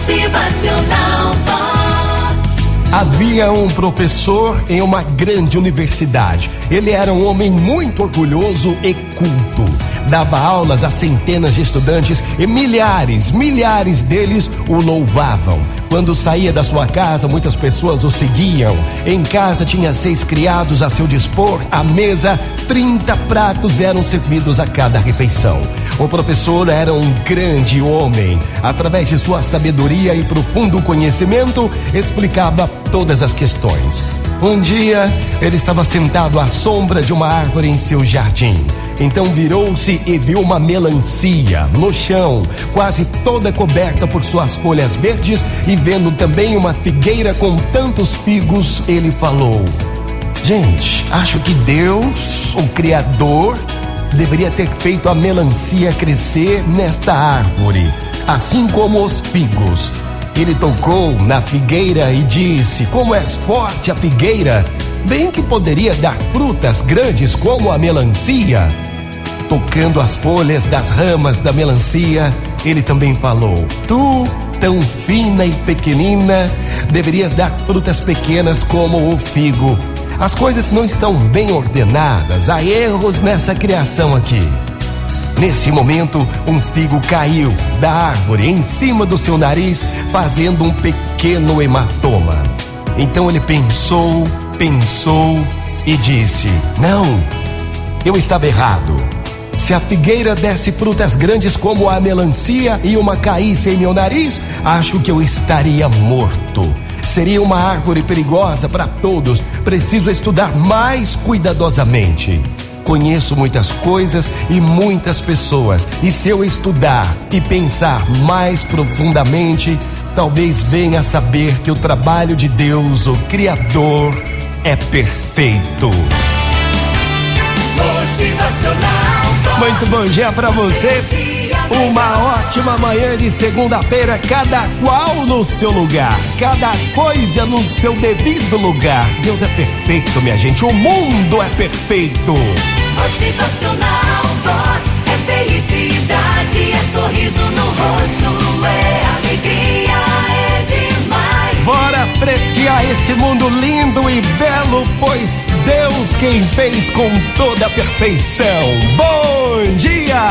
Motivacional. Havia um professor em uma grande universidade. Ele era um homem muito orgulhoso e culto. Dava aulas a centenas de estudantes e milhares, milhares deles o louvavam. Quando saía da sua casa, muitas pessoas o seguiam. Em casa tinha seis criados a seu dispor. À mesa, 30 pratos eram servidos a cada refeição. O professor era um grande homem. Através de sua sabedoria e profundo conhecimento, explicava todas as questões. Um dia, ele estava sentado à sombra de uma árvore em seu jardim. Então virou-se e viu uma melancia no chão, quase toda coberta por suas folhas verdes, e vendo também uma figueira com tantos figos, ele falou: Gente, acho que Deus, o Criador, deveria ter feito a melancia crescer nesta árvore, assim como os figos. Ele tocou na figueira e disse: Como és forte a figueira, bem que poderia dar frutas grandes como a melancia. Tocando as folhas das ramas da melancia, ele também falou: Tu, tão fina e pequenina, deverias dar frutas pequenas como o figo. As coisas não estão bem ordenadas, há erros nessa criação aqui. Nesse momento, um figo caiu da árvore em cima do seu nariz, fazendo um pequeno hematoma. Então ele pensou, pensou e disse: Não, eu estava errado. Se a figueira desse frutas grandes como a melancia e uma caísse em meu nariz, acho que eu estaria morto. Seria uma árvore perigosa para todos. Preciso estudar mais cuidadosamente. Conheço muitas coisas e muitas pessoas, e se eu estudar e pensar mais profundamente, talvez venha a saber que o trabalho de Deus, o Criador, é perfeito. Motivacional. Muito bom dia para você. Uma ótima manhã de segunda-feira, cada qual no seu lugar, cada coisa no seu devido lugar. Deus é perfeito, minha gente. O mundo é perfeito. Motivacional Vox é felicidade, é sorriso no rosto, é alegria, é demais. Bora apreciar esse mundo lindo e belo, pois Deus quem fez com toda a perfeição. Bom dia!